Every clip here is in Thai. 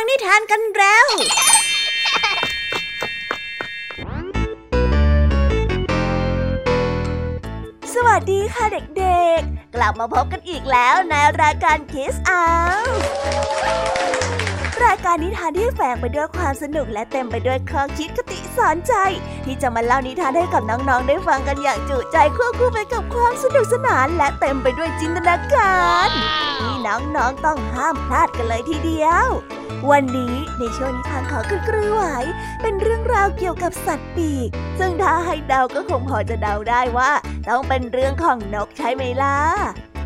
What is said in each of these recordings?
ฟังนิทานกันแล้ว สวัสดีค่ะเด็กๆ กลับมาพบกันอีกแล้วในรายการคิสอารายการนิทานที่แฝงไปด้วยความสนุกและเต็มไปด้วยข้อคิดคติสอนใจ ที่จะมาเล่านิทานให้กับน้องๆ ได้ฟังกันอย่างจุใจควบคู่ไปกับความสนุกสนาน และเต็มไปด้วยจินตนาการที่ น้องๆต้องห้ามพลาดกันเลยทีเดียว วันนี้ในช่วงนิทานของคุณครูไหวเป็นเรื่องราวเกี่ยวกับสัตว์ปีก ซึ่งถ้าให้เดาก็คงพอจะเดาได้ว่า ต้องเป็นเรื่องของนกใช่ไหมล่ะ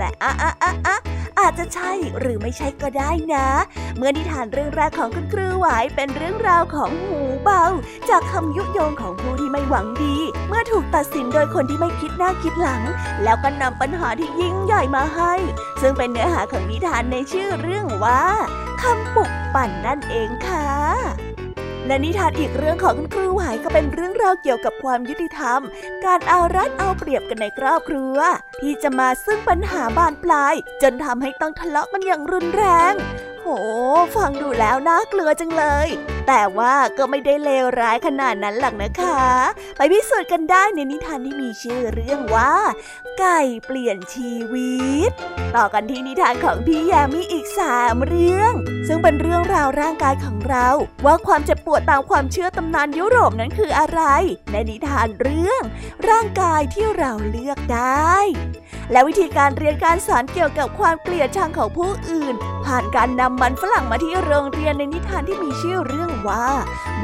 แต่อะอะอะอะอาจจะใช่หรือไม่ใช่ก็ได้นะ เมื่อนิทานเรื่องแรกของคุณครูไหวเป็นเรื่องราวของหูเบา จากคำยุยงของผู้ที่ไม่หวังดี เมื่อถูกตัดสินโดยคนที่ไม่คิดหน้าคิดหลัง แล้วก็นำปัญหาที่ยิ่งใหญ่มาให้ ซึ่งเป็นเนื้อหาของนิทานในชื่อเรื่องว่าคำปลุกปั่นนั่นเองค่ะ และนิทานอีกเรื่องของคุณครูไหวก็เป็นเรื่องราวเกี่ยวกับความยุติธรรม การเอารัดเอาเปรียบกันในครอบครัว ที่จะมาซึ่งปัญหาบานปลาย จนทำให้ต้องทะเลาะกันอย่างรุนแรงโห ฟังดูแล้วน่ากลัวจังเลย แต่ว่าก็ไม่ได้เลวร้ายขนาดนั้นหรอกนะคะ ไปพิสูจน์กันได้ในนิทานที่มีชื่อเรื่องว่า ไก่เปลี่ยนชีวิต ต่อกันที่นิทานของพี่ยามีอีกสามเรื่อง ซึ่งเป็นเรื่องราวร่างกายของเรา ว่าความเจ็บปวดตามความเชื่อตำนานยุโรปนั้นคืออะไร ในนิทานเรื่อง ร่างกายที่เราเลือกได้ และวิธีการเรียนการสอนเกี่ยวกับความเกลียดชังของผู้อื่น ผ่านการนำมันฝรั่งมาที่โรงเรียนในนิทานที่มีชื่อเรื่องว่า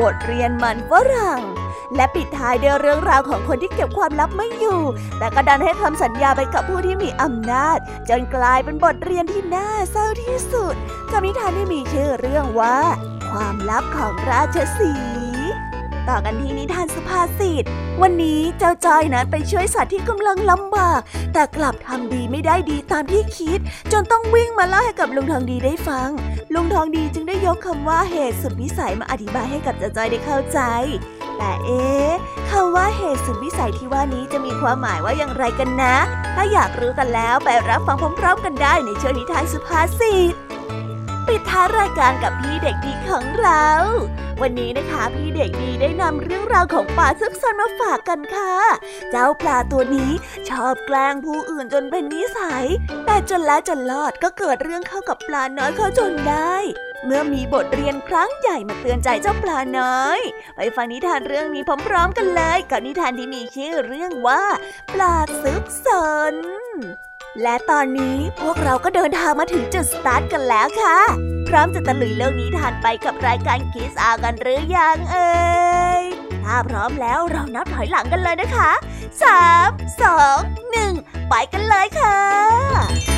บทเรียนมันฝรั่ง และปิดท้ายด้วยเรื่องราวของคนที่เก็บความลับไม่อยู่ แต่ก็ดันให้คำสัญญาไปกับผู้ที่มีอำนาจ จนกลายเป็นบทเรียนที่น่าเศร้าที่สุดกับนิทานที่มีชื่อเรื่องว่า ความลับของราชสี ต่อกันที่นิทานสุภาษิต วันนี้เจ้าจ้อยนั้นไปช่วยสัตว์ที่กำลังลำบาก แต่กลับทำดีไม่ได้ดีตามที่คิด จนต้องวิ่งมาเล่าให้กับลุงทองดีได้ฟัง ลุงทองดีจึงได้ยกคำว่าเหตุสุดวิสัยมาอธิบายให้กับเจ้าจ้อยได้เข้าใจ แต่เอ๊ะคำว่าเหตุสุดวิสัยที่ว่านี้จะมีความหมายว่าอย่างไรกันนะ ถ้าอยากรู้กันแล้วไปรับฟังพร้อมๆกันได้ในช่วงนิทานสุภาษิต ปิดท้ายรายการกับพี่เด็กดีของเรา วันนี้นะคะพี่เด็กดีได้นำเรื่องราวของปลาซึกซนมาฝากกันค่ะ เจ้าปลาตัวนี้ชอบแกล้งผู้อื่นจนเป็นนิสัย แต่จนแล้วจนรอดก็เกิดเรื่องเข้ากับปลาน้อยเขาจนได้เมื่อมีบทเรียนครั้งใหญ่มาเตือนใจเจ้าปลาน้อย ไปฟังนิทานเรื่องนี้พร้อมๆกันเลย กับนิทานที่มีชื่อเรื่องว่า ปลาซึกซน และตอนนี้พวกเราก็เดินทางมาถึงจุดสตาร์ทกันแล้วค่ะ พร้อมจะตะลุยโลกนิทานไปกับรายการ Kids Hour กันหรือยังเอ่ย ถ้าพร้อมแล้วเรานับถอยหลังกันเลยนะคะ 3 2 1 ไปกันเลยค่ะ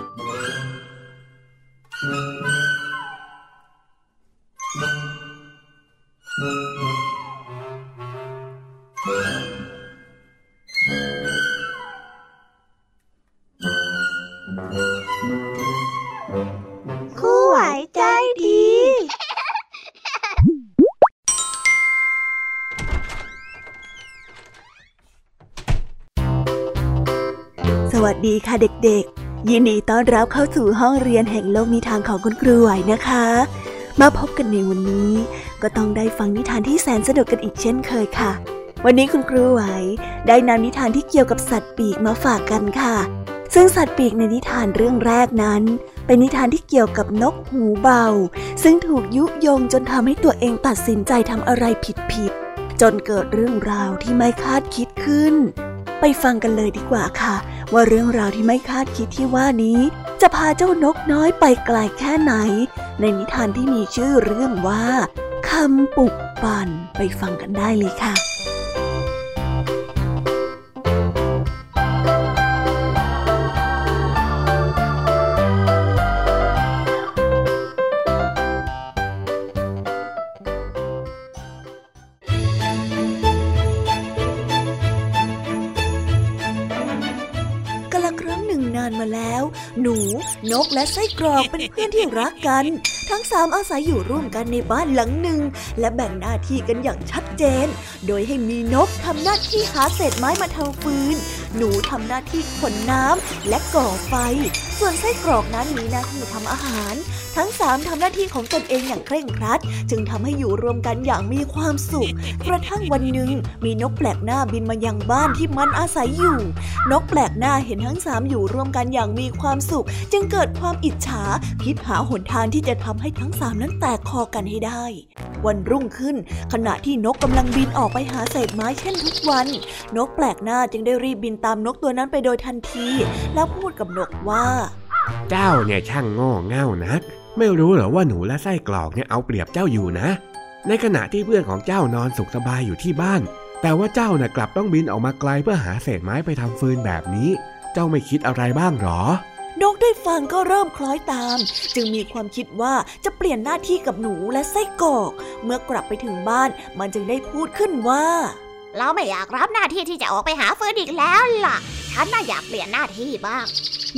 ดีค่ะเด็กๆ ยินดีต้อนรับเข้าสู่ห้องเรียนแห่งโลกนิทานของคุณครูไหวนะคะ มาพบกันในวันนี้ ก็ต้องได้ฟังนิทานที่แสนสนุกกันอีกเช่นเคยค่ะ วันนี้คุณครูไหวได้นำนิทานที่เกี่ยวกับสัตว์ปีกมาฝากกันค่ะ ซึ่งสัตว์ปีกในนิทานเรื่องแรกนั้น เป็นนิทานที่เกี่ยวกับนกหูเบา ซึ่งถูกยุยงจนทำให้ตัวเองตัดสินใจทำอะไรผิดๆจนเกิดเรื่องราวที่ไม่คาดคิดขึ้น ไปฟังกันเลยดีกว่าค่ะ ว่าเรื่องราวที่ไม่คาดคิดที่ว่านี้ จะพาเจ้านกน้อยไปไกลแค่ไหน ในนิทานที่มีชื่อเรื่องว่าคำปลุกปั่นไปฟังกันได้เลยค่ะ รั้งหนึ่งนานมาแล้ว หนู นกและไส้กรอกเป็นเพื่อนที่รักกัน ทั้งสามอาศัยอยู่ร่วมกันในบ้านหลังหนึ่ง และแบ่งหน้าที่กันอย่างชัดเจน โดยให้มีนกทำหน้าที่หาเศษไม้มาทำฟืน หนูทำหน้าที่ขนน้ำและก่อไฟ ส่วนไส้กรอกนั้นมีหน้าที่ทำอาหาร ทั้งสามทำหน้าที่ของตนเองอย่างเคร่งครัด จึงทำให้อยู่รวมกันอย่างมีความสุข กระทั่งวันหนึ่งมีนกแปลกหน้าบินมายังบ้านที่มันอาศัยอยู่ นกแปลกหน้าเห็นทั้งสามอยู่ร่วมกันอย่างมีความสุข จึงเกิดความอิจฉาคิดหาหนทางที่จะทำให้ทั้งสามนั้นแตกคอกันให้ได้ วันรุ่งขึ้น ขณะที่นกกำลังบินออกไปหาเศษไม้เช่นทุกวัน นกแปลกหน้าจึงได้รีบบินตามนกตัวนั้นไปโดยทันที แล้วพูดกับนกว่า เจ้าเนี่ยช่างโง่เง่านัก ไม่รู้เหรอว่าหนูและไส้กรอกเนี่ยเอาเปรียบเจ้าอยู่นะ ในขณะที่เพื่อนของเจ้านอนสุขสบายอยู่ที่บ้าน แต่ว่าเจ้าน่ะกลับต้องบินออกมาไกลเพื่อหาเศษไม้ไปทำฟืนแบบนี้ เจ้าไม่คิดอะไรบ้างหรอ นกได้ฟังก็เริ่มคล้อยตาม จึงมีความคิดว่าจะเปลี่ยนหน้าที่กับหนูและไส้กรอก เมื่อกลับไปถึงบ้านมันจึงได้พูดขึ้นว่า เราไม่อยากรับหน้าที่ที่จะออกไปหาฟืนอีกแล้วล่ะ ฉันน่าอยากเปลี่ยนหน้าที่บ้าง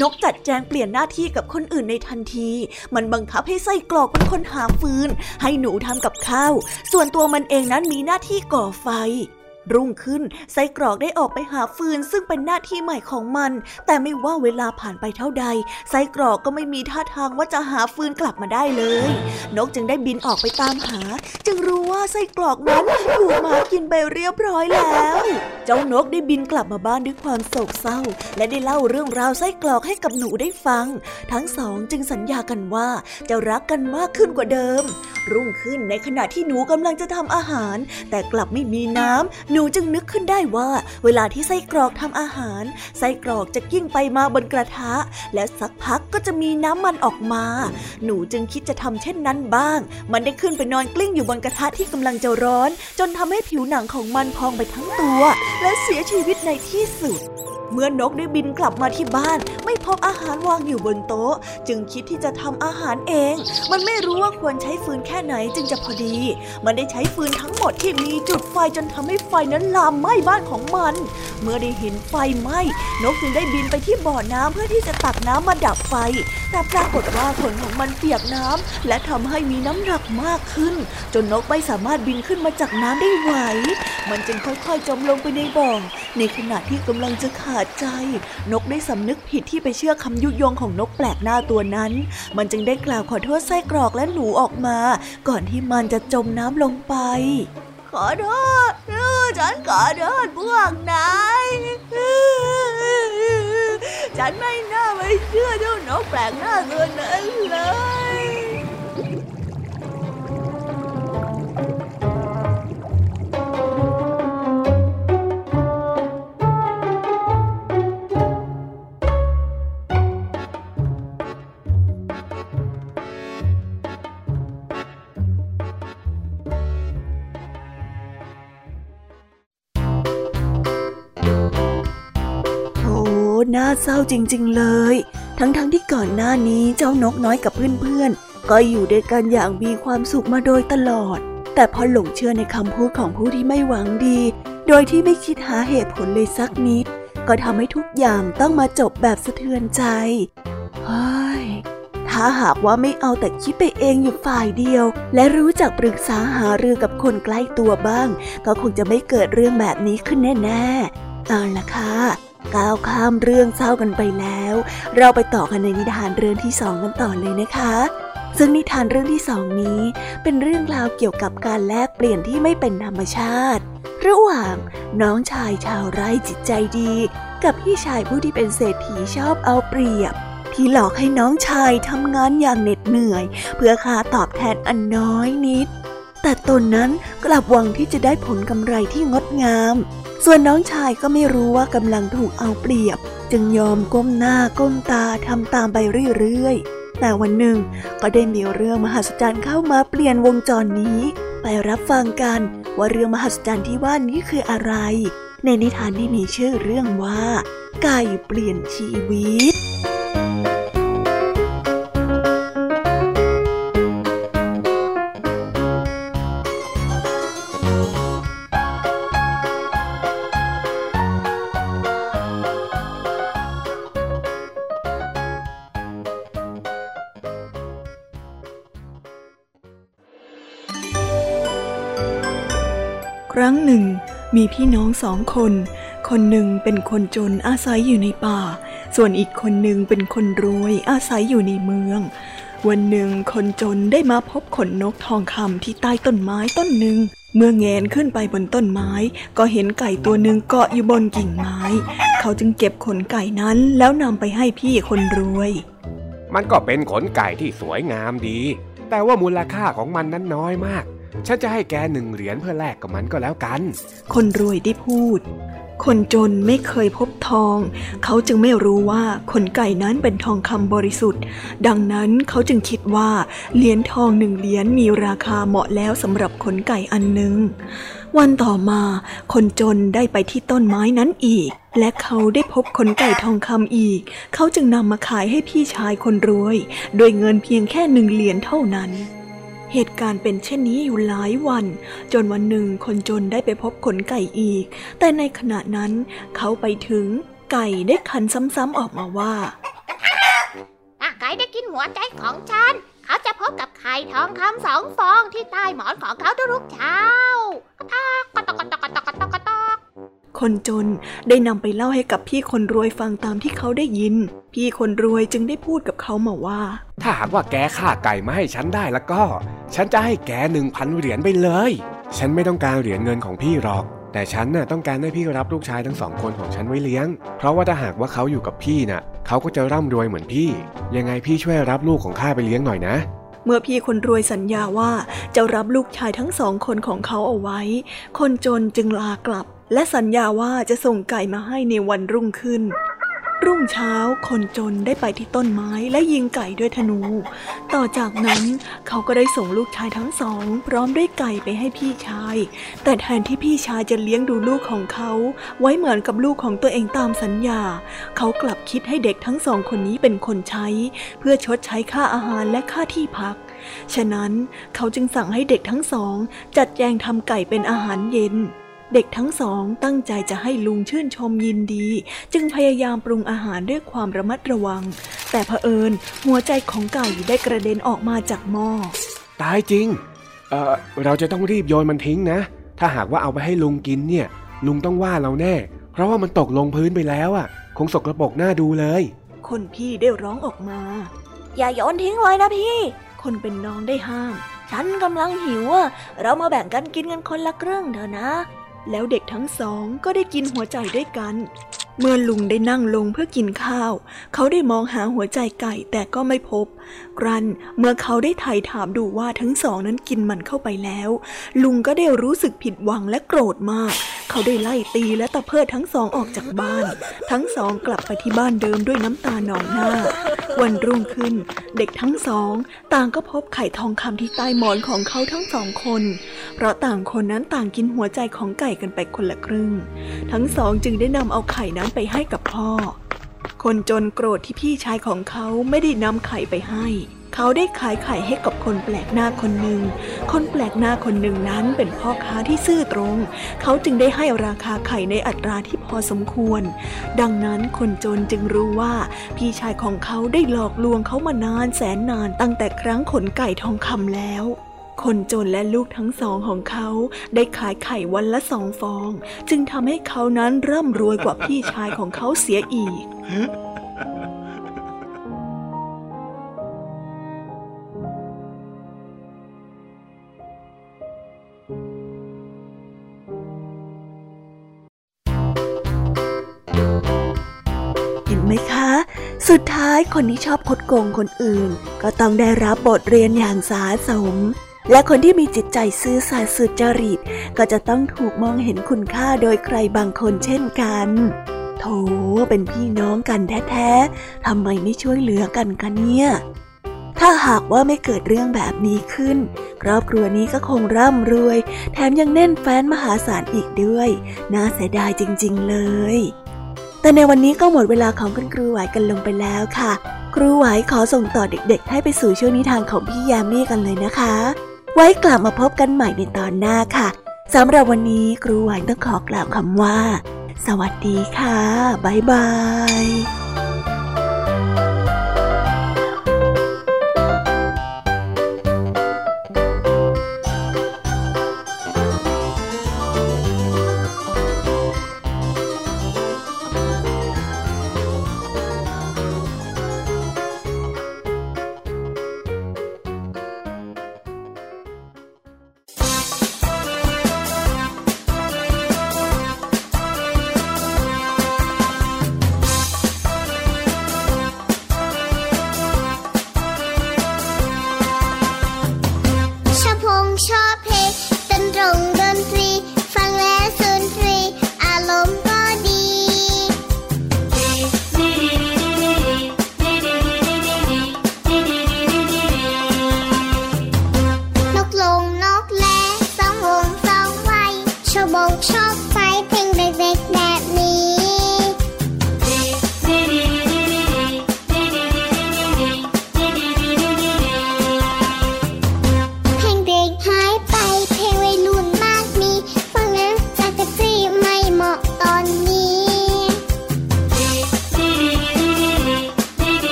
นกจัดแจงเปลี่ยนหน้าที่กับคนอื่นในทันที มันบังคับให้ไส้กรอกเป็นคนหาฟืน ให้หนูทำกับข้าว ส่วนตัวมันเองนั้นมีหน้าที่ก่อไฟ รุ่งขึ้นไส้กรอกได้ออกไปหาฟืนซึ่งเป็นหน้าที่ใหม่ของมัน แต่ไม่ว่าเวลาผ่านไปเท่าใดไส้กรอกก็ไม่มีท่าทางว่าจะหาฟืนกลับมาได้เลย นกจึงได้บินออกไปตามหา จึงรู้ว่าไส้กรอกนั้นถูกหมากินไปเรียบร้อยแล้ว เจ้านกได้บินกลับมาบ้านด้วยความโศกเศร้า และได้เล่าเรื่องราวไส้กรอกให้กับหนูได้ฟัง ทั้งสองจึงสัญญากันว่าจะรักกันมากขึ้นกว่าเดิมรุ่งขึ้นในขณะที่หนูกำลังจะทำอาหาร แต่กลับไม่มีน้ำหนูจึงนึกขึ้นได้ว่า เวลาที่ไส้กรอกทำอาหาร ไส้กรอกจะกิ้งไปมาบนกระทะ และสักพักก็จะมีน้ำมันออกมา หนูจึงคิดจะทำเช่นนั้นบ้าง มันได้ขึ้นไปนอนกลิ้งอยู่บนกระทะที่กำลังจะร้อน จนทำให้ผิวหนังของมันพองไปทั้งตัว และเสียชีวิตในที่สุด เมื่อนกได้บินกลับมาที่บ้าน ไม่พบอาหารวางอยู่บนโต๊ะ จึงคิดที่จะทำอาหารเอง มันไม่รู้ว่าควรใช้ฟืนแค่ไหนจึงจะพอดี มันได้ใช้ฟืนทั้งหมดที่มีจุดไฟจนทำให้ไฟนั้นลามไหม้บ้านของมัน เมื่อได้เห็นไฟไหม้นกจึงได้บินไปที่บ่อน้ำเพื่อที่จะตักน้ำมาดับไฟ แต่ปรากฏว่าขนของมันเปียกน้ำและทำให้มีน้ำหนักมากขึ้น จนนกไม่สามารถบินขึ้นมาจากน้ำได้ไหว มันจึงค่อยๆจมลงไปในบ่อในขณะที่กำลังจะขาดใจ นกได้สำนึกผิดที่ไปเชื่อคำยุยงของนกแปลกหน้าตัวนั้น มันจึงได้กล่าวขอโทษไส้กรอกและหนูออกมา ก่อนที่มันจะจมน้ำลงไปขอโทษฉันขอโทษพวกนายฉันไม่น่าไปเชื่อเจ้านกแปลกหน้าตัวนั้นเลย น่าเศร้าจริงๆเลย ทั้งๆทที่ก่อนหน้านี้เจ้านกน้อยกับเพื่อนๆ ก็อยู่ด้วยกันอย่างมีความสุขมาโดยตลอด แต่พอหลงเชื่อในคำพูดของผู้ที่ไม่หวังดี โดยที่ไม่คิดหาเหตุผลเลยสักนิด ก็ทำให้ทุกอย่างต้องมาจบแบบสะเทือนใจเฮ้ยถ้าหากว่าไม่เอาแต่คิดไปเองอยู่ฝ่ายเดียว และรู้จักปรึกษาหารือกับคนใกล้ตัวบ้าง ก็คงจะไม่เกิดเรื่องแบบนี้ขึ้นแน่ๆเอาละค่ะ ก้าวข้ามเรื่องเศร้ากันไปแล้ว เราไปต่อกันในนิทานเรื่องที่สองกันต่อเลยนะคะ ซึ่งนิทานเรื่องที่สองนี้ เป็นเรื่องราวเกี่ยวกับการแลกเปลี่ยนที่ไม่เป็นธรรมชาติ ระหว่างน้องชายชาวไร่จิตใจดี กับพี่ชายผู้ที่เป็นเศรษฐีชอบเอาเปรียบ ที่หลอกให้น้องชายทำงานอย่างเหน็ดเหนื่อย เพื่อค่าตอบแทนอันน้อยนิด แต่ตนนั้นกลับหวังที่จะได้ผลกำไรที่งดงาม ส่วนน้องชายก็ไม่รู้ว่ากำลังถูกเอาเปรียบ จึงยอมก้มหน้าก้มตาทำตามไปเรื่อยๆ แต่วันหนึ่งก็ได้มีเรื่องมหัศจรรย์เข้ามาเปลี่ยนวงจรนี้ ไปรับฟังกันว่าเรื่องมหัศจรรย์ที่ว่านี้คืออะไร ในนิทานที่มีชื่อเรื่องว่า ไก่เปลี่ยนชีวิต มีพี่น้องสองคน คนหนึ่งเป็นคนจนอาศัยอยู่ในป่า ส่วนอีกคนหนึ่งเป็นคนรวยอาศัยอยู่ในเมือง วันหนึ่งคนจนได้มาพบขนนกทองคำที่ใต้ต้นไม้ต้นหนึ่ง เมื่อแงนขึ้นไปบนต้นไม้ ก็เห็นไก่ตัวหนึ่งเกาะอยู่บนกิ่งไม้ เขาจึงเก็บขนไก่นั้นแล้วนำไปให้พี่คนรวย มันก็เป็นขนไก่ที่สวยงามดี แต่ว่ามูลค่าของมันนั้นน้อยมาก ฉันจะให้แกหนึ่งเหรียญเพื่อแลกกับมันก็แล้วกัน คนรวยได้พูด คนจนไม่เคยพบทอง เขาจึงไม่รู้ว่าขนไก่นั้นเป็นทองคำบริสุทธิ์ ดังนั้นเขาจึงคิดว่าเหรียญทองหนึ่งเหรียญมีราคาเหมาะแล้วสำหรับขนไก่อันหนึ่งวันต่อมา คนจนได้ไปที่ต้นไม้นั้นอีก และเขาได้พบขนไก่ทองคำอีก เขาจึงนำมาขายให้พี่ชายคนรวย โดยเงินเพียงแค่หนึ่งเหรียญเท่านั้น เหตุการณ์เป็นเช่นนี้อยู่หลายวัน จนวันหนึ่งคนจนได้ไปพบขนไก่อีก แต่ในขณะนั้นเขาไปถึงไก่ได้คันซ้ำๆออกมาว่าถ้าไก่ได้กินหัวใจของฉัน เขาจะพบกับไข่ทองคำสองฟองที่ใต้หมอนของเขาทุกเช้ากระตอกกระตอกกระตอกกระตอกกระตอก คนจนได้นำไปเล่าให้กับพี่คนรวยฟังตามที่เขาได้ยิน พี่คนรวยจึงได้พูดกับเขามาว่า ถ้าหากว่าแกฆ่าไก่มาให้ฉันได้แล้วก็ ฉันจะให้แกหนึ่งพันเหรียญไปเลย ฉันไม่ต้องการเหรียญเงินของพี่หรอก แต่ฉันน่ะต้องการให้พี่รับลูกชายทั้งสองคนของฉันไว้เลี้ยง เพราะว่าถ้าหากว่าเขาอยู่กับพี่น่ะ เขาก็จะร่ำรวยเหมือนพี่ ยังไงพี่ช่วยรับลูกของข้าไปเลี้ยงหน่อยนะเมื่อพี่คนรวยสัญญาว่าจะรับลูกชายทั้งสองคนของเขาเอาไว้ คนจนจึงลากลับ และสัญญาว่าจะส่งไก่มาให้ในวันรุ่งขึ้น รุ่งเช้าคนจนได้ไปที่ต้นไม้และยิงไก่ด้วยธนู ต่อจากนั้นเขาก็ได้ส่งลูกชายทั้งสอง พร้อมด้วยไก่ไปให้พี่ชาย แต่แทนที่พี่ชายจะเลี้ยงดูลูกของเขา ไว้เหมือนกับลูกของตัวเองตามสัญญา เขากลับคิดให้เด็กทั้งสองคนนี้เป็นคนใช้ เพื่อชดใช้ค่าอาหารและค่าที่พักฉะนั้นเขาจึงสั่งให้เด็กทั้งสอง จัดแจงทำไก่เป็นอาหารเย็น เด็กทั้งสองตั้งใจจะให้ลุงชื่นชมยินดี จึงพยายามปรุงอาหารด้วยความระมัดระวัง แต่เผอิญหัวใจของไก่ได้กระเด็นออกมาจากหม้อตายจริง เออเราจะต้องรีบโยนมันทิ้งนะ ถ้าหากว่าเอาไปให้ลุงกินเนี่ย ลุงต้องว่าเราแน่ เพราะว่ามันตกลงพื้นไปแล้วอะ คงสกรปรกหน้าดูเลย คนพี่ได้ร้องออกมา อย่าโยนทิ้งเลยนะพี่ คนเป็นน้องได้ห้าม ฉันกำลังหิวอะเรามาแบ่งกันกินกันคนละครึ่งเถอะนะ แล้วเด็กทั้งสองก็ได้กินหัวใจด้วยกันเมื่อลุงได้นั่งลงเพื่อกินข้าว เขาได้มองหาหัวใจไก่แต่ก็ไม่พบครันเมื่อเขาได้ไถ่ถามดูว่าทั้งสองนั้นกินมันเข้าไปแล้ว ลุงก็ได้รู้สึกผิดหวังและโกรธมาก เขาได้ไล่ตีและตะเพิดทั้งสองออกจากบ้าน ทั้งสองกลับไปที่บ้านเดิมด้วยน้ำตาหนองหน้า วันรุ่งขึ้น เด็กทั้งสอง ต่างก็พบไข่ทองคำที่ใต้หมอนของเขาทั้งสองคน เพราะต่างคนนั้นต่างกินหัวใจของไก่กันไปคนละครึ่ง ทั้งสองจึงได้นำเอาไข่นั้นไปให้กับพ่อ คนจนโกรธที่พี่ชายของเขาไม่ได้นำไข่ไปให้ เขาได้ขายไข่ให้กับคนแปลกหน้าคนหนึ่ง คนแปลกหน้าคนหนึ่งนั้นเป็นพ่อค้าที่ซื่อตรง เขาจึงได้ให้ราคาไข่ในอัตราที่พอสมควร ดังนั้นคนจนจึงรู้ว่าพี่ชายของเขาได้หลอกลวงเขามานานแสนนานตั้งแต่ครั้งขนไก่ทองคำแล้ว คนจนและลูกทั้งสองของเขาได้ขายไข่วันละสองฟอง จึงทำให้เขานั้นร่ำรวยกว่าพี่ชายของเขาเสียอีกเห็นไหมคะ สุดท้ายคนที่ชอบคดโกงคนอื่น ก็ต้องได้รับบทเรียนอย่างสาสม และคนที่มีจิตใจซื่อสัตย์สุจริต ก็จะต้องถูกมองเห็นคุณค่าโดยใครบางคนเช่นกันโถเป็นพี่น้องกันแท้ๆทำไมไม่ช่วยเหลือกันกันเนี่ย ถ้าหากว่าไม่เกิดเรื่องแบบนี้ขึ้น ครอบครัวนี้ก็คงร่ำรวย แถมยังแน่นแฟ้นมหาศาลอีกด้วย น่าเสียดายจริงๆเลย แต่ในวันนี้ก็หมดเวลาของคุณครูไหวกันลงไปแล้วค่ะ ครูไหวขอส่งต่อเด็กๆ ให้ไปสู่ช่วงนิทานของพี่ยามีกันเลยนะคะ ไว้กลับมาพบกันใหม่ในตอนหน้าค่ะสำหรับวันนี้ครูไหวต้องขอกล่าวคำว่า สวัสดีค่ะ บ๊ายบาย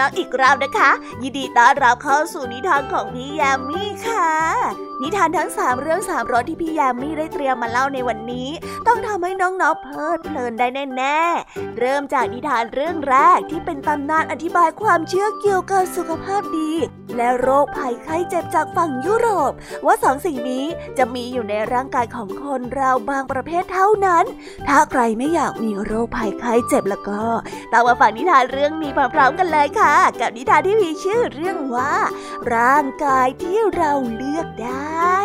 น้องๆอีกรอบนะคะ ยินดีต้อนรับเข้าสู่นิทานของพี่ยามีค่ะ นิทานทั้งสามเรื่องสามรสที่พี่ยามีได้เตรียมมาเล่าในวันนี้ ต้องทำให้น้องๆเพลิดเพลินได้แน่ๆเริ่มจากนิทานเรื่องแรกที่เป็นตำนานอธิบายความเชื่อเกี่ยวกับสุขภาพดี และโรคภัยไข้เจ็บจากฝั่งยุโรป ว่าสองสิ่งนี้จะมีอยู่ในร่างกายของคนเราบางประเภทเท่านั้น ถ้าใครไม่อยากมีโรคภัยไข้เจ็บแล้วก็ต้องมาฟังนิทานเรื่องนี้พร้อมๆกันเลยค่ะ กับนิทานที่มีชื่อเรื่องว่า ร่างกายที่เราเลือกได้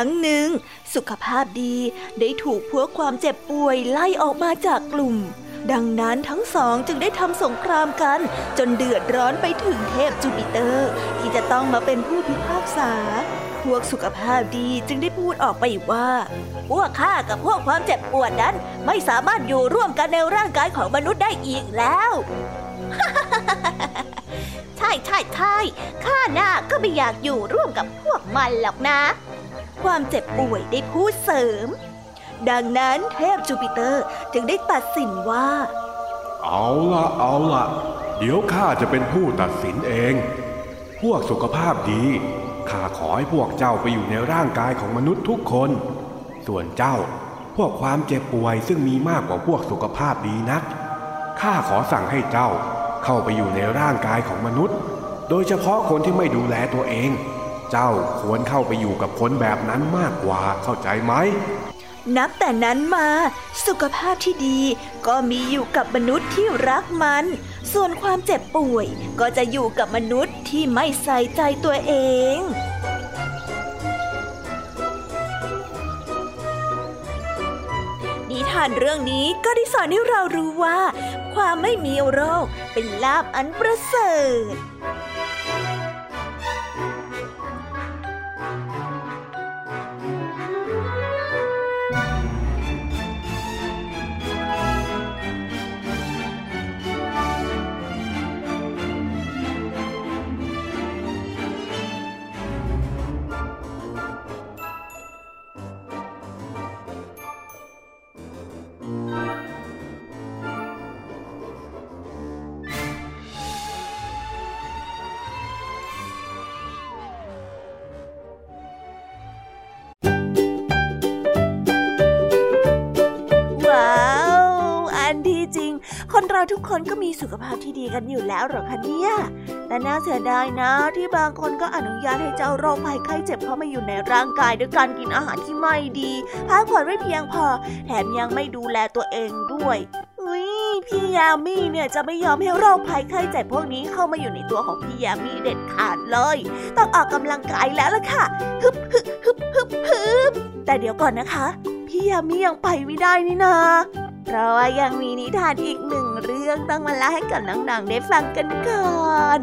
รั้งหนึ่ง สุขภาพดีได้ถูกพวกความเจ็บป่วยไล่ออกมาจากกลุ่ม ดังนั้นทั้งสองจึงได้ทำสงครามกัน จนเดือดร้อนไปถึงเทพจูปิเตอร์ ที่จะต้องมาเป็นผู้พิพากษา พวกสุขภาพดีจึงได้พูดออกไปว่า พวกข้ากับพวกความเจ็บปวดนั้น ไม่สามารถอยู่ร่วมกันในร่างกายของมนุษย์ได้อีกแล้วใช่ใช่ใช่ข้าน่าก็ไม่อยากอยู่ร่วมกับพวกมันหรอกนะ ความเจ็บป่วยได้พูดเสริม ดังนั้นเทพจูปิเตอร์จึงได้ตัดสินว่า เอาละเอาละเดี๋ยวข้าจะเป็นผู้ตัดสินเอง พวกสุขภาพดีข้าขอให้พวกเจ้าไปอยู่ในร่างกายของมนุษย์ทุกคน ส่วนเจ้าพวกความเจ็บป่วยซึ่งมีมากกว่าพวกสุขภาพดีนักข้าขอสั่งให้เจ้าเข้าไปอยู่ในร่างกายของมนุษย์ โดยเฉพาะคนที่ไม่ดูแลตัวเอง เจ้าควรเข้าไปอยู่กับคนแบบนั้นมากกว่าเข้าใจไหม นับแต่นั้นมา สุขภาพที่ดีก็มีอยู่กับมนุษย์ที่รักมัน ส่วนความเจ็บป่วยก็จะอยู่กับมนุษย์ที่ไม่ใส่ใจตัวเองนิทานเรื่องนี้ก็ได้สอนให้เรารู้ว่า ความไม่มีโรคเป็นลาภอันประเสริฐ คนก็มีสุขภาพที่ดีกันอยู่แล้วหรอคะเนี่ย แต่น่าเสียดายนะ ที่บางคนก็อนุญาตให้เจ้าโรคภัยไข้เจ็บเข้ามาอยู่ในร่างกายด้วยการกินอาหารที่ไม่ดีพักผ่อนไม่เพียงพอ แถมยังไม่ดูแลตัวเองด้วยอุ้ยพี่ยามีเนี่ยจะไม่ยอมให้โรคภัยไข้เจ็บพวกนี้เข้ามาอยู่ในตัวของพี่ยามีเด็ดขาดเลย ต้องออกกำลังกายแล้วล่ะค่ะฮึบฮึบฮึบฮึบฮึบแต่เดี๋ยวก่อนนะคะ พี่ยามียังไปไม่ได้นี่นาเพราะว่ายังมีนิทานอีกหนึ่ง รื่องต้องมาเล่าให้กับน้องๆได้ฟังกันก่อน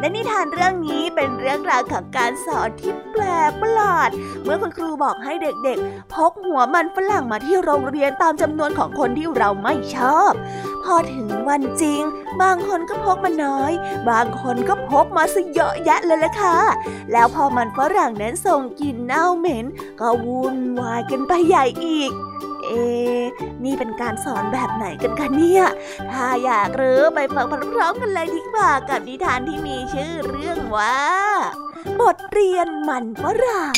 และนิทานเรื่องนี้เป็นเรื่องราวของการสอนที่แปลกประหลาด เมื่อคุณครูบอกให้เด็กๆ พกหัวมันฝรั่งมาที่โรงเรียนตามจำนวนของคนที่เราไม่ชอบ พอถึงวันจริง บางคนก็พกมาน้อย บางคนก็พกมาซะเยอะแยะเลยล่ะค่ะ แล้วพอมันฝรั่งนั้นส่งกลิ่นเน่าเหม็น ก็วุ่นวายกันไปใหญ่อีก เอ นี่เป็นการสอนแบบไหนกันคะเนี่ย ถ้าอยากรู้ไปฟังพร้อมๆกันเลยดีกว่ากับนิทานที่มีชื่อเรื่องว่า บทเรียนมันฝรั่ง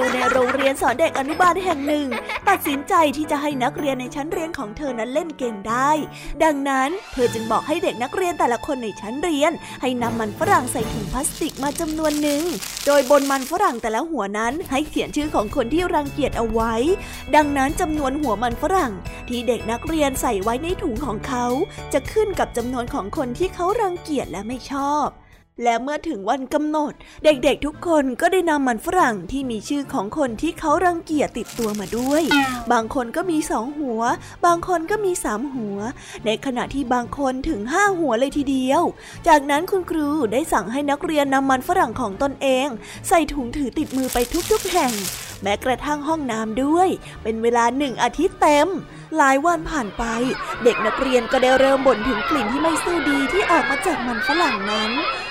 รูในโรงเรียนสอนเด็กอนุบาลแห่งหนึ่ง ตัดสินใจที่จะให้นักเรียนในชั้นเรียนของเธอนั้นเล่นเกมได้ ดังนั้นเธอจึงบอกให้เด็กนักเรียนแต่ละคนในชั้นเรียน ให้นำมันฝรั่งใส่ถุงพลาสติกมาจำนวนหนึ่ง โดยบนมันฝรั่งแต่ละหัวนั้นให้เขียนชื่อของคนที่รังเกียจเอาไว้ ดังนั้นจำนวนหัวมันฝรั่ง ที่เด็กนักเรียนใส่ไว้ในถุงของเขา จะขึ้นกับจำนวนของคนที่เขารังเกียจและไม่ชอบ และเมื่อถึงวันกำหนด เด็กๆทุกคนก็ได้นำมันฝรั่งที่มีชื่อของคนที่เขารังเกียจติดตัวมาด้วย บางคนก็มีสองหัว บางคนก็มีสามหัว ในขณะที่บางคนถึงห้าหัวเลยทีเดียว จากนั้นคุณครูได้สั่งให้นักเรียนนำมันฝรั่งของตนเอง ใส่ถุงถือติดมือไปทุกๆแห่ง แม้กระทั่งห้องน้ำด้วย เป็นเวลาหนึ่งอาทิตย์เต็ม หลายวันผ่านไป เด็กนักเรียนก็ได้เริ่มบ่นถึงกลิ่นที่ไม่สู้ดีที่ออกมาจากมันฝรั่งนั้น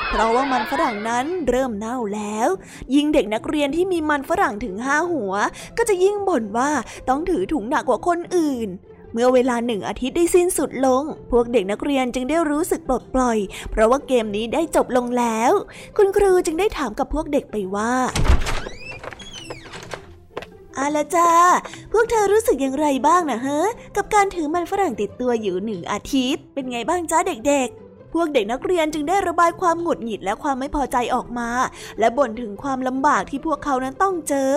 เพราะว่ามันฝรั่งนั้นเริ่มเน่าแล้ว ยิ่งเด็กนักเรียนที่มีมันฝรั่งถึงห้าหัว ก็จะยิ่งบ่นว่าต้องถือถุงหนักกว่าคนอื่นเมื่อเวลาหนึ่งอาทิตย์ได้สิ้นสุดลง พวกเด็กนักเรียนจึงได้รู้สึกปลดปล่อย เพราะว่าเกมนี้ได้จบลงแล้ว คุณครูจึงได้ถามกับพวกเด็กไปว่า อาละจ้า พวกเธอรู้สึกอย่างไรบ้างนะเฮ้กับการถือมันฝรั่งติดตัวอยู่หนึ่งอาทิตย์ เป็นไงบ้างจ้าเด็กๆ พวกเด็กนักเรียนจึงได้ระบายความหงุดหงิดและความไม่พอใจออกมา และบ่นถึงความลำบากที่พวกเขานั้นต้องเจอ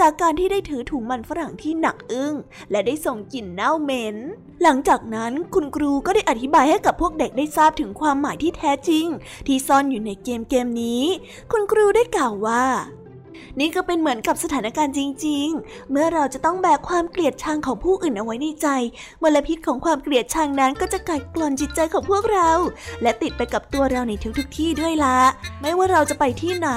จากการที่ได้ถือถุงมันฝรั่งที่หนักอึ้ง และได้ส่งกลิ่นเน่าเหม็น หลังจากนั้นคุณครูก็ได้อธิบายให้กับพวกเด็กได้ทราบถึงความหมายที่แท้จริง ที่ซ่อนอยู่ในเกมเกมนี้ คุณครูได้กล่าวว่า นี่ก็เป็นเหมือนกับสถานการณ์จริง ๆ เมื่อเราจะต้องแบกความเกลียดชังของผู้อื่นเอาไว้ในใจมลพิษของความเกลียดชังนั้นก็จะกัดกร่อนจิตใจของพวกเรา และติดไปกับตัวเราในทุกๆทที่ด้วยละไม่ว่าเราจะไปที่ไหน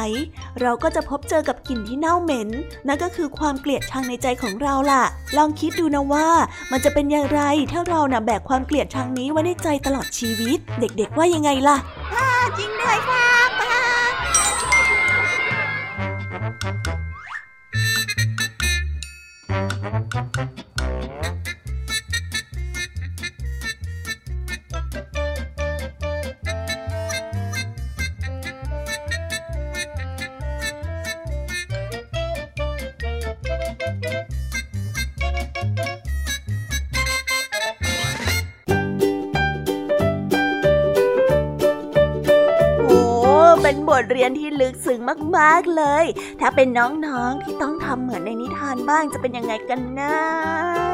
เราก็จะพบเจอกับกลิ่นที่เน่าเหม็น นั่นก็คือความเกลียดชังในใจของเราล่ะ ลองคิดดูนะว่า มันจะเป็นอย่างไรถ้าเรานะ่ะแบกความเกลียดชังนี้ไว้ในใจตลอดชีวิต เด็กๆว่ายังไงล่ะจริงด้วยครับ เรียนที่ลึกซึ้งมากๆเลย ถ้าเป็นน้องๆที่ต้องทำเหมือนในนิทานบ้างจะเป็นยังไงกันนะ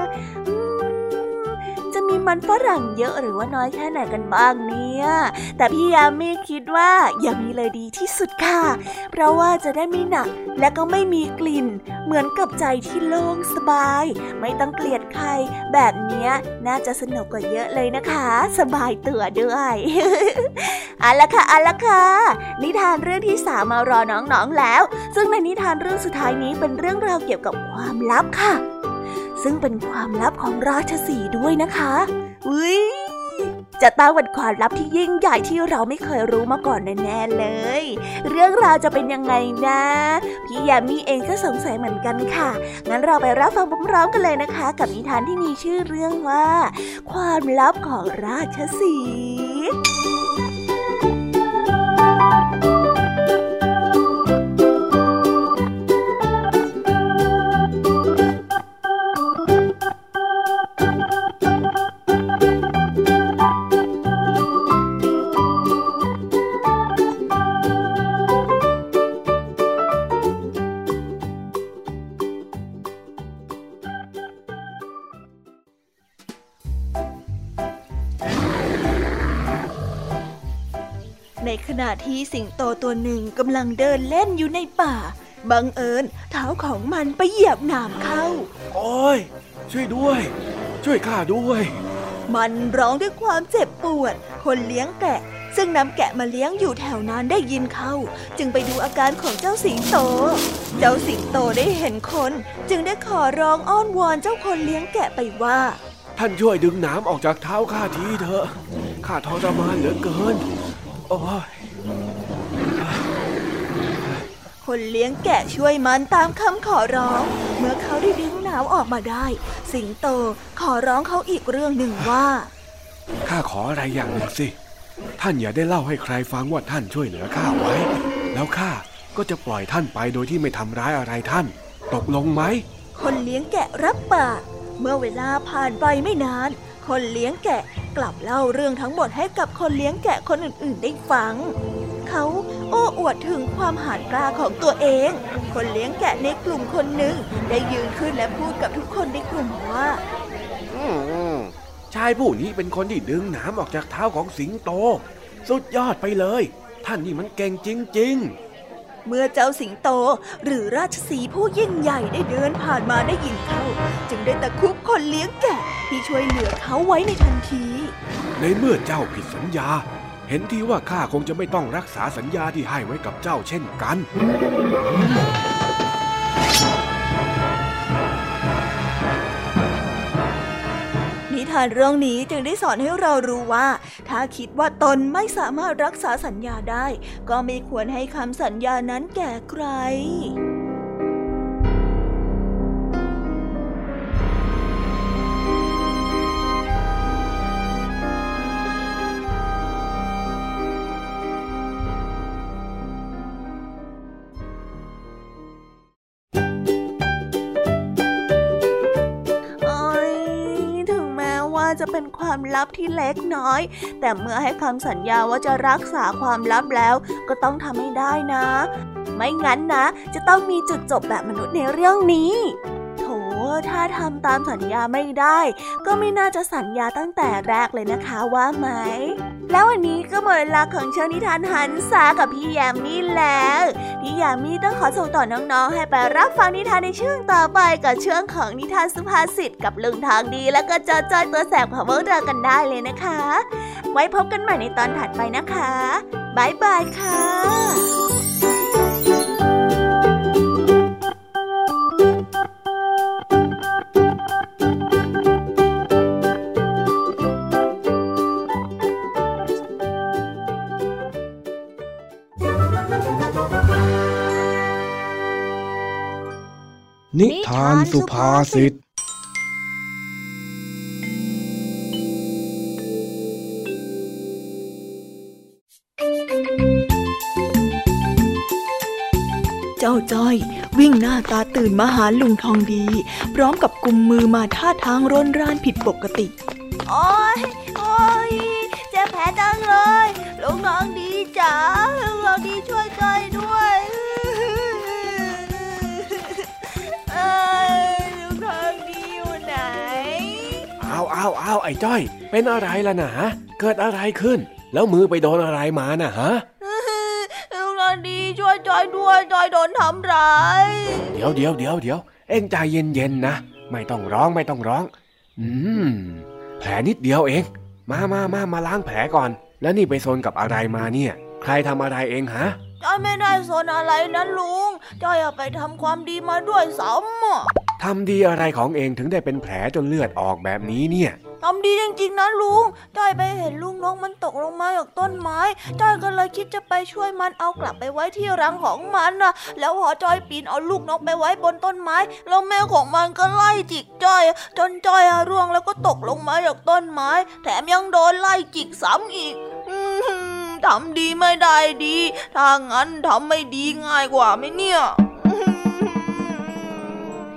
มีมันฝรั่งเยอะหรือว่าน้อยแค่ไหนกันบ้างเนี่ย แต่พี่ยามีคิดว่าอย่ามีเลยดีที่สุดค่ะ เพราะว่าจะได้ไม่หนักและก็ไม่มีกลิ่น เหมือนกับใจที่โล่งสบาย ไม่ต้องเกลียดใคร แบบนี้น่าจะสนุกกว่าเยอะเลยนะคะ สบายตัวด้วยเอาละค่ะเอาละค่ะนิทานเรื่องที่สามมารอน้องๆแล้ว ซึ่งในนิทานเรื่องสุดท้ายนี้เป็นเรื่องราวเกี่ยวกับความลับค่ะ ซึ่งเป็นความลับของราชสีด้วยนะคะอุ้ยจะต้องเป็นความลับที่ยิ่งใหญ่ที่เราไม่เคยรู้มาก่อนแน่ๆเลย เรื่องราวจะเป็นยังไงนะ พี่ยามีเองก็สงสัยเหมือนกันค่ะ งั้นเราไปรับฟังพร้อมๆกันเลยนะคะ กับนิทานที่มีชื่อเรื่องว่า ความลับของราชสีะที่สิงโตตัวหนึ่งกำลังเดินเล่นอยู่ในป่า บังเอิญเท้าของมันไปเหยียบหนามเข้า โอ้ย ช่วยด้วย ช่วยข้าด้วย มันร้องด้วยความเจ็บปวด คนเลี้ยงแกะ ซึ่งนำแกะมาเลี้ยงอยู่แถวนั้นได้ยินเข้า จึงไปดูอาการของเจ้าสิงโต เจ้าสิงโตได้เห็นคน จึงได้ขอร้องอ้อนวอนเจ้าคนเลี้ยงแกะไปว่า ท่านช่วยดึงน้ำออกจากเท้าข้าทีเถอะข้าทรมานเหลือเกิน โอ้ย คนเลี้ยงแกะช่วยมันตามคำขอร้อง เมื่อเขาได้ดึงหนาวออกมาได้ สิงโตขอร้องเขาอีกเรื่องหนึ่งว่า ข้าขออะไรอย่างหนึ่งสิ ท่านอย่าได้เล่าให้ใครฟังว่าท่านช่วยเหลือข้าไว้ แล้วข้าก็จะปล่อยท่านไปโดยที่ไม่ทำร้ายอะไรท่าน ตกลงไหม คนเลี้ยงแกะรับปาก เมื่อเวลาผ่านไปไม่นาน คนเลี้ยงแกะกลับเล่าเรื่องทั้งหมดให้กับคนเลี้ยงแกะคนอื่นๆ ได้ฟัง เขาโอ้อวดถึงความหาญกล้าของตัวเอง คนเลี้ยงแกะในกลุ่มคนหนึ่งได้ยืนขึ้นและพูดกับทุกคนในกลุ่มว่าชายผู้นี้เป็นคนที่ดึงน้ำออกจากเท้าของสิงโต สุดยอดไปเลยทท่านนี่มันเก่งจริง ๆเมื่อเจ้าสิงโตหรือราชสีห์ผู้ยิ่งใหญ่ได้เดินผ่านมาได้ยินเข้า จึงได้ตะคุบคนเลี้ยงแกะที่ช่วยเหลือเขาไว้ในทันที ในเมื่อเจ้าผิดสัญญา เห็นทีว่าข้าคงจะไม่ต้องรักษาสัญญาที่ให้ไว้กับเจ้าเช่นกัน นิทานเรื่องนี้จึงได้สอนให้เรารู้ว่า ถ้าคิดว่าตนไม่สามารถรักษาสัญญาได้ ก็ไม่ควรให้คำสัญญานั้นแก่ใคร เป็นความลับที่เล็กน้อย แต่เมื่อให้คำสัญญาว่าจะรักษาความลับแล้ว ก็ต้องทำให้ได้นะ ไม่งั้นนะ จะต้องมีจุดจบแบบมนุษย์ในเรื่องนี้ โถถ้าทำตามสัญญาไม่ได้ ก็ไม่น่าจะสัญญาตั้งแต่แรกเลยนะคะว่าไหม แล้ววันนี้ก็หมดเวลาของเชิญนิทานหันษากับพี่แยมมี่แล้ว พี่ยามีต้องขอส่งต่อน้องๆ ให้ไปรับฟังนิทานในช่วงต่อไปกับเช่วงของนิทานสุภาษิตกับลุงทางดี แล้วก็จอจอยตัวแสบของพวกเรากันได้เลยนะคะ ไว้พบกันใหม่ในตอนถัดไปนะคะบายบายค่ะานสุภาษิตเจ้าจ้อย วิ่งหน้าตาตื่นมาหาลุงทองดี พร้อมกับกุมมือมาท่าทางร่นร่านผิดปกติ โอ้ยโอ้ยเจ็บแผลจังเลยลุงน้องดีจ๋า อ้าวอ้าวอ้าวไอ้จ้อย เป็นอะไรล่ะนะเกิดอะไรขึ้น แล้วมือไปโดนอะไรมาน่ะฮะลุงน้องดีช่วยจอยด้วยจอยโดนทำร้ายเดี๋ยวเดี๋ยวเดี๋ยวเดี๋ยวเอ็งใจเย็นๆนะไม่ต้องร้องไม่ต้องร้อง อืม แผลนิดเดียวเอง มามามามาล้างแผลก่อน แล้วนี่ไปซนกับอะไรมาเนี่ย ใครทำอะไรเองฮะ จอยไม่ได้สนอะไรนะลุงจอยเอาไปทำความดีมาด้วยซ้ำอะทำดีอะไรของเองถึงได้เป็นแผลจนเลือดออกแบบนี้เนี่ยทำดีจริงๆนะลุงจอยไปเห็นลุงนกมันตกลงมาจากต้นไม้จอยก็เลยคิดจะไปช่วยมันเอากลับไปไว้ที่รังของมันนะแล้วพอจอยปีนเอาลูกนกไปไว้บนต้นไม้ แล้วแม่ของมันก็ไล่จิกจอย จนจอยอะร่วงแล้วก็ตกลงมาจากต้นไม้ แถมยังโดนไล่จิกซ้ำอีกอืม ทำดีไม่ได้ดี ถ้างั้นทำไม่ดีง่ายกว่าไหมเนี่ย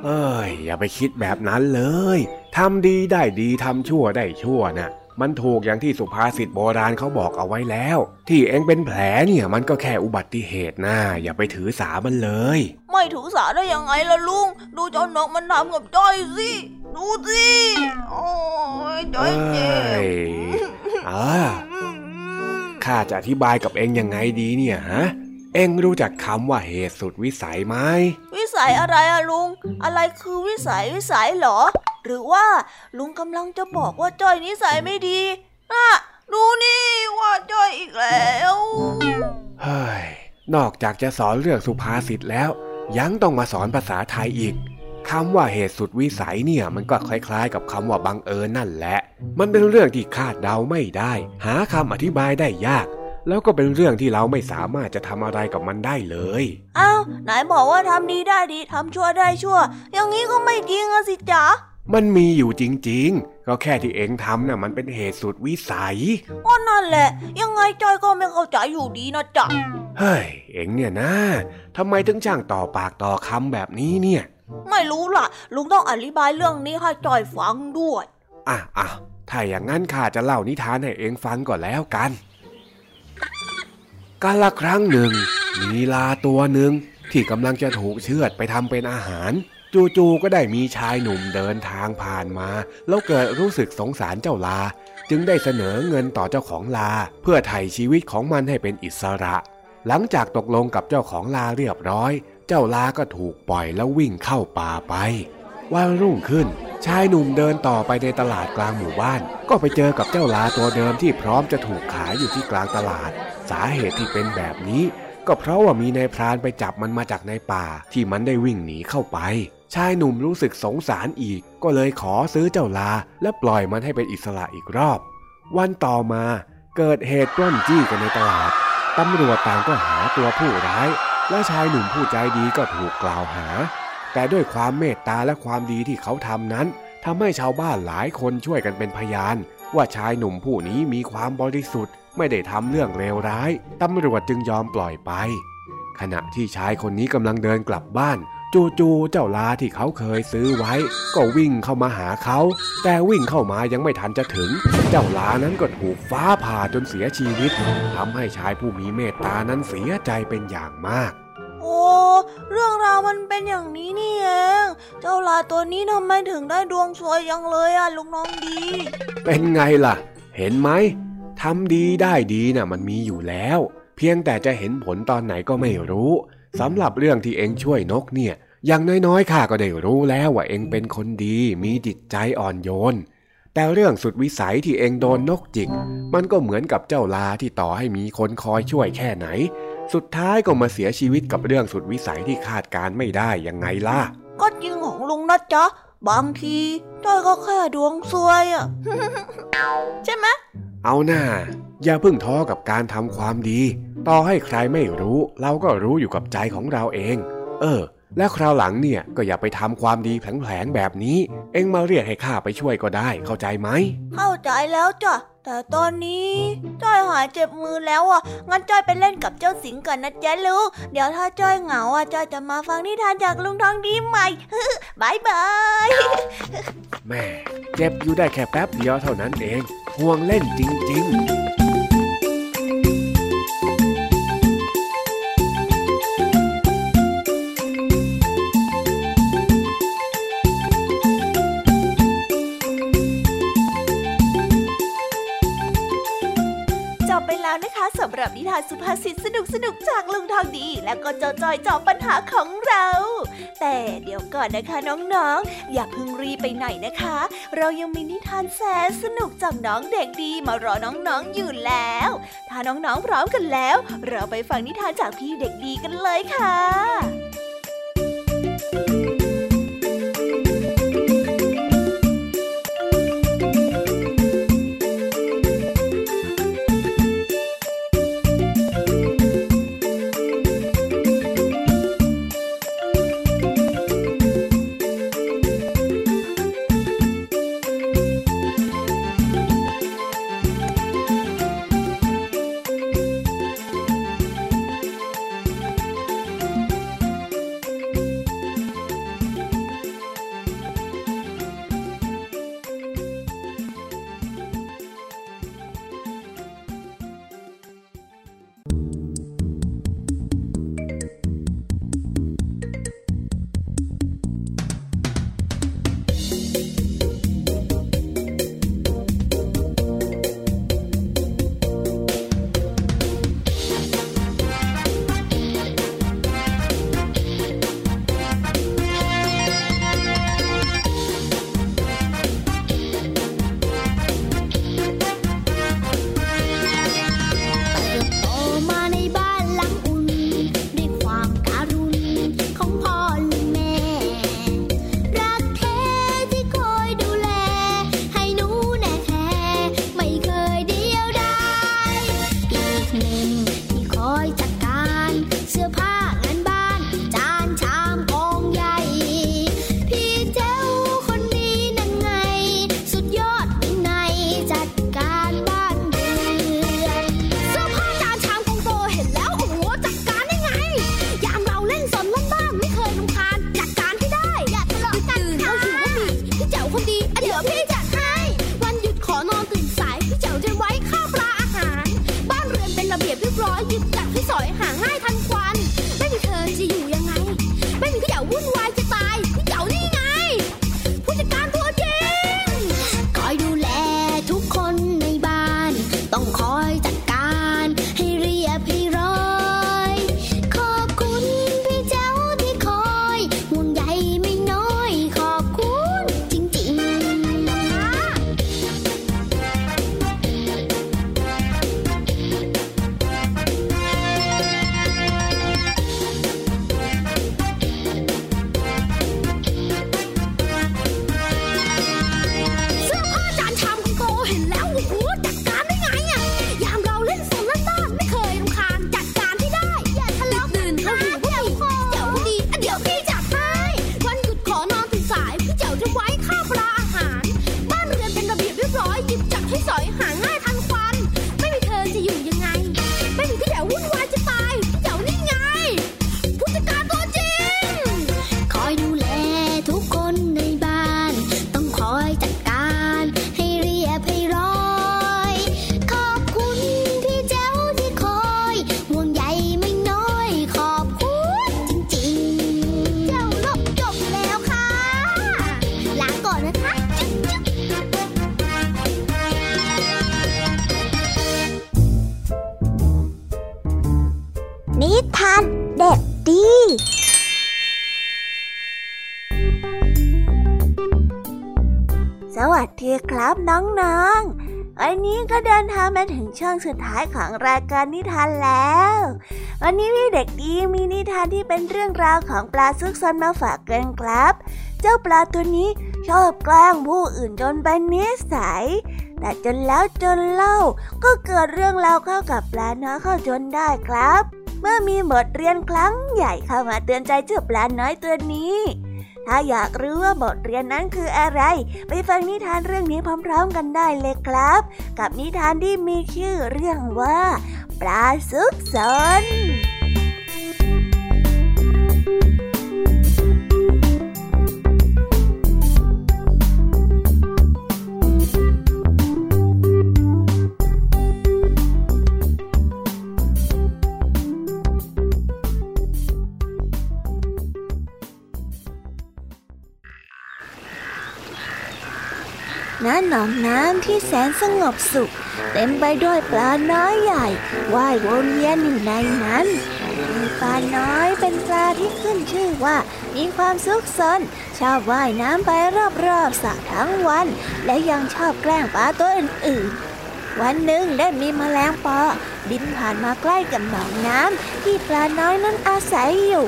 เอ้ย อย่าไปคิดแบบนั้นเลย ทำดีได้ดีทำชั่วได้ชั่วน่ะมันถูกอย่างที่สุภาษิตโบราณเขาบอกเอาไว้แล้ว ที่เองเป็นแผลเนี่ยมันก็แค่อุบัติเหตุนะอย่าไปถือสามันเลย ไม่ถือสาได้ยังไงล่ะลุง ดูเจ้านกมันทำกับจ้อยสิดูสิโอ้ยจ้อยเจ็บเอ้ยอ่า ข้าจะอธิบายกับเองยังไงดีเนี่ยฮะ เองรู้จักคำว่าเหตุสุดวิสัยไหม วิสัยอะไรอะลุง อะไรคือวิสัยวิสัยเหรอ หรือว่าลุงกำลังจะบอกว่าจ้อยนิสัยไม่ดีอะดูนี่ว่าจ้อยอีกแล้วเฮ้ยนอกจากจะสอนเรื่องสุภาษิตแล้ว ยังต้องมาสอนภาษาไทยอีก คำว่าเหตุสุดวิสัยเนี่ยมันก็คล้ายๆ กับคำว่าบังเอิญนั่นแหละ มันเป็นเรื่องที่คาดเดาไม่ได้ หาคำอธิบายได้ยาก แล้วก็เป็นเรื่องที่เราไม่สามารถจะทำอะไรกับมันได้เลยอ้าวไหนบอกว่าทำดีได้ดีทำชั่วได้ชั่ว อย่างนี้ก็ไม่จริงอะสิจ๊ะมันมีอยู่จริงๆ ก็แค่ที่เองทำน่ะมันเป็นเหตุสุดวิสัยก็นั่นแหละ ยังไงจ้อยก็ไม่เข้าใจอยู่ดีนะจ๊ะ เฮ้ย เองเนี่ยนะทำไมถึงช่างต่อปากต่อคำแบบนี้เนี่ย ไม่รู้ล่ะ ลุงต้องอธิบายเรื่องนี้ให้จอยฟังด้วย อะอะถ้าอย่างนั้นข้าจะเล่านิทานให้เองฟังก่อนแล้วกันกาละครั้งหนึ่ง มีลาตัวหนึ่งที่กำลังจะถูกเชือดไปทำเป็นอาหาร จู่ๆก็ได้มีชายหนุ่มเดินทางผ่านมา แล้วเกิดรู้สึกสงสารเจ้าลา จึงได้เสนอเงินต่อเจ้าของลา เพื่อไถ่ชีวิตของมันให้เป็นอิสระ หลังจากตกลงกับเจ้าของลาเรียบร้อย เจ้าลาก็ถูกปล่อยแล้ววิ่งเข้าป่าไป วันรุ่งขึ้น ชายหนุ่มเดินต่อไปในตลาดกลางหมู่บ้าน ก็ไปเจอกับเจ้าลาตัวเดิมที่พร้อมจะถูกขายอยู่ที่กลางตลาด สาเหตุที่เป็นแบบนี้ ก็เพราะว่ามีนายพรานไปจับมันมาจากในป่าที่มันได้วิ่งหนีเข้าไป ชายหนุ่มรู้สึกสงสารอีก ก็เลยขอซื้อเจ้าลา และปล่อยมันให้เป็นอิสระอีกรอบ วันต่อมาเกิดเหตุปล้นจี้กันในตลาดตำรวจต่างก็หาตัวผู้ร้าย และชายหนุ่มผู้ใจดีก็ถูกกล่าวหา แต่ด้วยความเมตตาและความดีที่เขาทำนั้นทำให้ชาวบ้านหลายคนช่วยกันเป็นพยาน ว่าชายหนุ่มผู้นี้มีความบริสุทธิ์ไม่ได้ทำเรื่องเลวร้ายตำรวจจึงยอมปล่อยไป ขณะที่ชายคนนี้กำลังเดินกลับบ้าน จู่ๆเจ้าลาที่เขาเคยซื้อไว้ ก็วิ่งเข้ามาหาเขา แต่วิ่งเข้ามายังไม่ทันจะถึง เจ้าลานั้นก็ถูกฟ้าผ่าจนเสียชีวิตทำให้ชายผู้มีเมตตานั้นเสียใจเป็นอย่างมาก โอ้เรื่องราวมันเป็นอย่างนี้นี่เอง เจ้าลาตัวนี้ทำไมถึงได้ดวงสวยยังเลยอะลุงน้องดี เป็นไงล่ะ เห็นไหมทำดีได้ดีน่ะมันมีอยู่แล้ว เพียงแต่จะเห็นผลตอนไหนก็ไม่รู้ สำหรับเรื่องที่เองช่วยนกเนี่ย อย่างน้อยๆข้าก็ได้รู้แล้วว่าเองเป็นคนดี มีจิตใจอ่อนโยน แต่เรื่องสุดวิสัยที่เองโดนนกจิก มันก็เหมือนกับเจ้าลาที่ต่อให้มีคนคอยช่วยแค่ไหน สุดท้ายก็มาเสียชีวิตกับเรื่องสุดวิสัยที่คาดการไม่ได้ยังไงล่ะ ก็จริงของลุงนะจ๊ะบางทีจ้อยก็แค่ดวงซวยอะ ใช่ไหมเอาหน่า อย่าเพิ่งท้อกับการทำความดี ต่อให้ใครไม่รู้ เราก็รู้อยู่กับใจของเราเอง เออ และคราวหลังเนี่ยก็อย่าไปทำความดีแผลงๆแบบนี้ เอ็งมาเรียกให้ข้าไปช่วยก็ได้ เข้าใจไหม เข้าใจแล้วจ้ะ แต่ตอนนี้จ้อยหายเจ็บมือแล้วอะ งั้นจ้อยไปเล่นกับเจ้าสิงก่อนนะจ๊ะลูก เดี๋ยวถ้าจ้อยเหงาอะจ้อยจะมาฟังนิทานจากลุงทองดีใหม่บายบายแม่เจ็บอยู่ได้แค่แป๊บเดียวเท่านั้นเอง ห่วงเล่นจริง ๆ คะสำหรับนิทานสุภาษิตสนุกสนุกจากลุงทองดี และก็เจ้าจอยจอบปัญหาของเรา แต่เดี๋ยวก่อนนะคะน้องๆอย่าเพิ่งรีไปไหนนะคะ เรายังมีนิทานแสนสนุกจากน้องเด็กดีมารอน้องๆอยู่แล้ว ถ้าน้องๆพร้อมกันแล้ว เราไปฟังนิทานจากพี่เด็กดีกันเลยค่ะ ช่วงสุดท้ายของรายการนิทานแล้ว วันนี้พี่เด็กดีมีนิทานที่เป็นเรื่องราวของปลาซุกซนมาฝากกันครับ เจ้าปลาตัวนี้ชอบแกล้งผู้อื่นจนเป็นนิสัย แต่จนแล้วจนเล่าก็เกิดเรื่องราวเข้ากับปลาน้อยเข้าจนได้ครับ เมื่อมีบทเรียนครั้งใหญ่เข้ามาเตือนใจเจ้าปลาน้อยตัวนี้ ถ้าอยากรู้ว่าบทเรียนนั้นคืออะไร ไปฟังนิทานเรื่องนี้พร้อมๆกันได้เลยครับ กับนิทานที่มีชื่อเรื่องว่า ปลาซุกซน ณหนองน้ำที่แสนสงบสุข เต็มไปด้วยปลาน้อยใหญ่ว่ายวนเวียนอยู่ในนั้นมีปลาน้อยเป็นปลาที่ขึ้นชื่อว่า มีความสุขสนชอบว่ายน้ำไปรอบๆสระทั้งวัน และยังชอบแกล้งปลาตัวอื่นๆ วันหนึ่งได้มีแมลงปอบินผ่านมาใกล้กับหนองน้ำที่ปลาน้อยนั้นอาศัยอยู่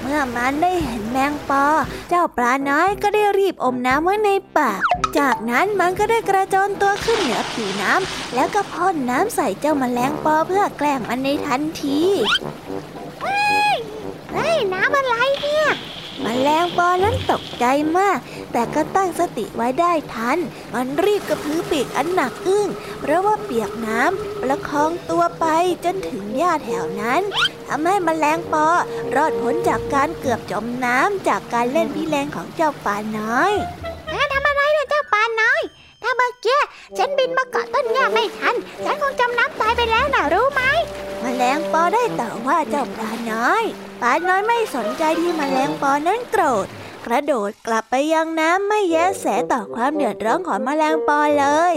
เมื่อมันได้เห็นแมงปอ เจ้าปลาน้อยก็ได้รีบอมน้ำไว้ในปาก จากนั้นมันก็ได้กระโจนตัวขึ้นเหนือผิวน้ำแล้วก็พ่นน้ำใส่เจ้าแมลงปอเพื่อแกล้งมันในทันทีเฮ้ยน้ำอะไรเนี่ย มแมลงปอนั้นตกใจมาก แต่ก็ตั้งสติไว้ได้ทัน มันรีบกระพือปีกอันหนักอึ้ง เพราะว่าเปียกน้ำประคองตัวไปจนถึงหญ้าแถวนั้นทำให้มแมลงปอรอดพ้นจากการเกือบจมน้ำจากการเล่นพี่แรงของเจ้าปลาน้อยทำอะไรเนี่ยเจ้าปลาน้อย ถ้าเมื่อกี้ฉันบินมาเกาะต้นหญ้าไม่ทัน ฉันคงจมน้ำตายไปแล้วนะรู้ไหมมแมลงปอได้ต่อว่าเจ้าปลาน้อย ปลาน้อยไม่สนใจที่มแมลงปอนั้นโกรธ กระโดดกลับไปยังน้ำไม่แยแสต่อความเดือดร้อนของมแมลงปอเลย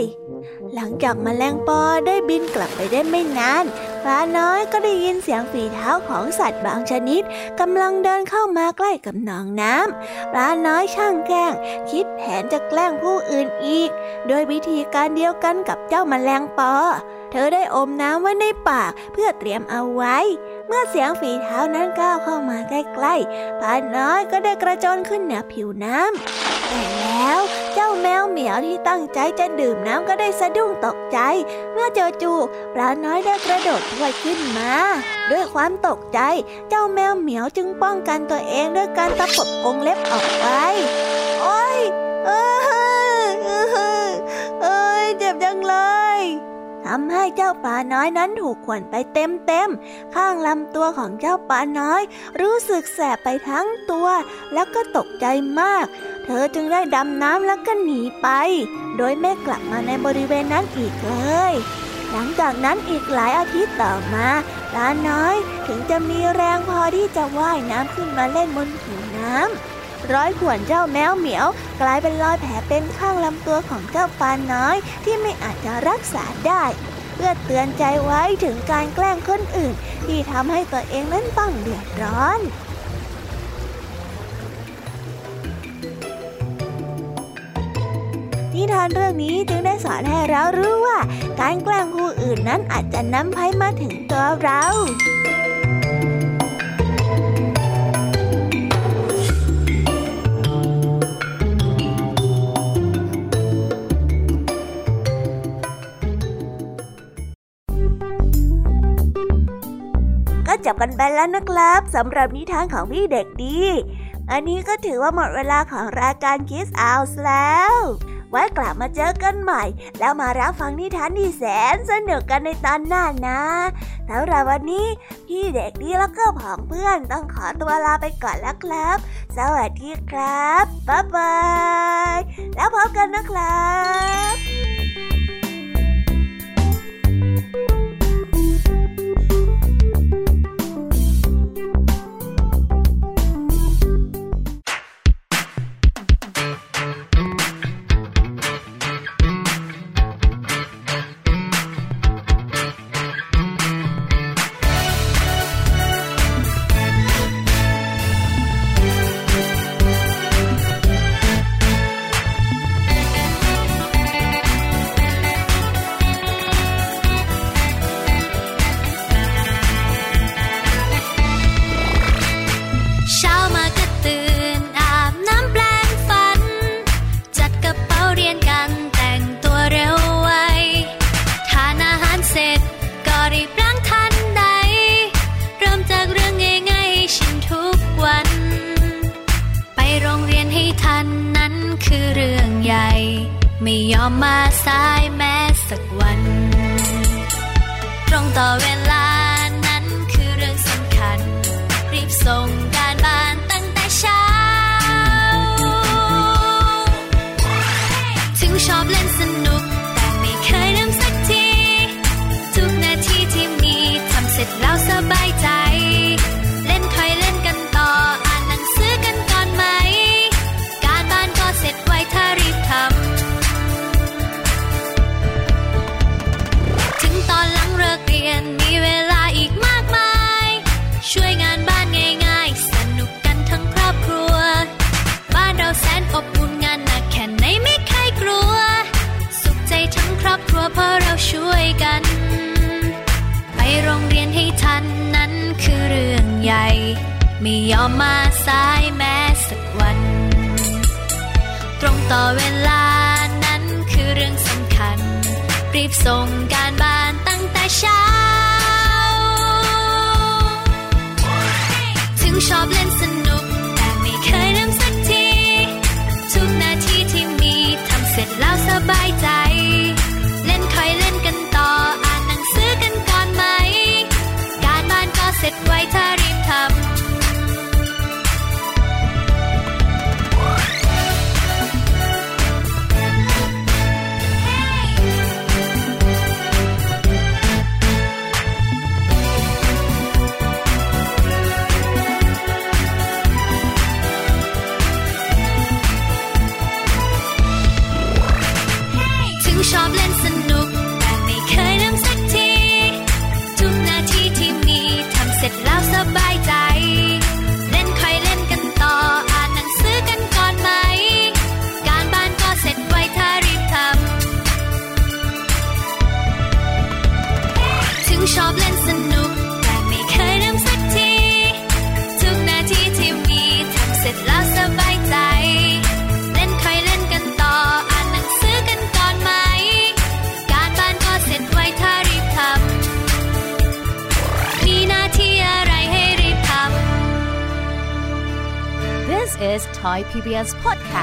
หลังจากมแมลงปอได้บินกลับไปได้ไม่นานปลาน้อยก็ได้ยินเสียงฝีเท้าของสัตว์บางชนิดกำลังเดินเข้ามาใกล้กับหนองน้ำปลาน้อยช่างแกล้ง คิดแผนจะแกล้งผู้อื่นอีก โดยวิธีการเดียวกันกับเจ้ามาแมลงปอ เธอได้อมน้ำไว้ในปากเพื่อเตรียมเอาไว้ เมื่อเสียงฝีเท้านั้นก้าวเข้ามาใกล้ๆปลาน้อยก็ได้กระโจนขึ้นเหนือผิวน้ำแต่แล้วเจ้าแมวเหมียวที่ตั้งใจจะดื่มน้ำก็ได้สะดุ้งตกใจ เมื่อเจอจูปลาน้อยได้กระโดดถ้วยขึ้นมา ด้วยความตกใจ เจ้าแมวเหมียวจึงป้องกันตัวเองด้วยการตะปบกรงเล็บออกไปโอ้ยเอ้ยเอ้ยเจ็บจังเลย ทำให้เจ้าปลาน้อยนั้นถูกขวนไปเต็มเต็มข้างลำตัวของเจ้าปลาน้อย รู้สึกแสบไปทั้งตัว แล้วก็ตกใจมาก เธอจึงได้ดำน้ำแล้วก็หนีไป โดยไม่กลับมาในบริเวณนั้นอีกเลย หลังจากนั้นอีกหลายอาทิตย์ต่อมาปลาน้อยถึงจะมีแรงพอที่จะว่ายน้ำขึ้นมาเล่นบนผิวน้ำ ร้อยข่วนเจ้าแมวเหมียว กลายเป็นรอยแผลเป็นข้างลำตัวของเจ้าปาน้อย ที่ไม่อาจจะรักษาได้ เพื่อเตือนใจไว้ถึงการแกล้งคนอื่น ที่ทำให้ตัวเองนั้นต้องเดือดร้อนนิทานเรื่องนี้จึงได้สอนให้เรารู้ว่า การแกล้งผู้อื่นนั้นอาจจะนำภัยมาถึงตัวเรา บกันไปแล้วนะครับสำหรับนิทานของพี่เด็กดี อันนี้ก็ถือว่าหมดเวลาของรายการคิสอ o ์แล้ว ไว้กลับมาเจอกันใหม่ แล้วมารับฟังนิทานที่แสนสนุกกันในตอนหน้านะสำหรับวันนี้ พี่เด็กดีแล้วก็ผองเพื่อนต้องขอตัวลาไปก่อนแล้วครับ สวัสดีครับบ๊ายบายแล้วพบกันนะครับ tentò in là. ยอมมาสายแม้สักวัน ตรงต่อเวลานั้นคือเรื่องสำคัญ รีบส่งการบ้านตั้งแต่เช้า ถึงชอบเล่นสนุก แต่ไม่เคยลืมสักที ทุกนาทีที่มีทำเสร็จแล้วสบายใจ เล่นคอเล่นกันต่อ อ่านหนังสือกันก่อนไหม การบ้านก็เสร็จไวเธอ Areas podcast.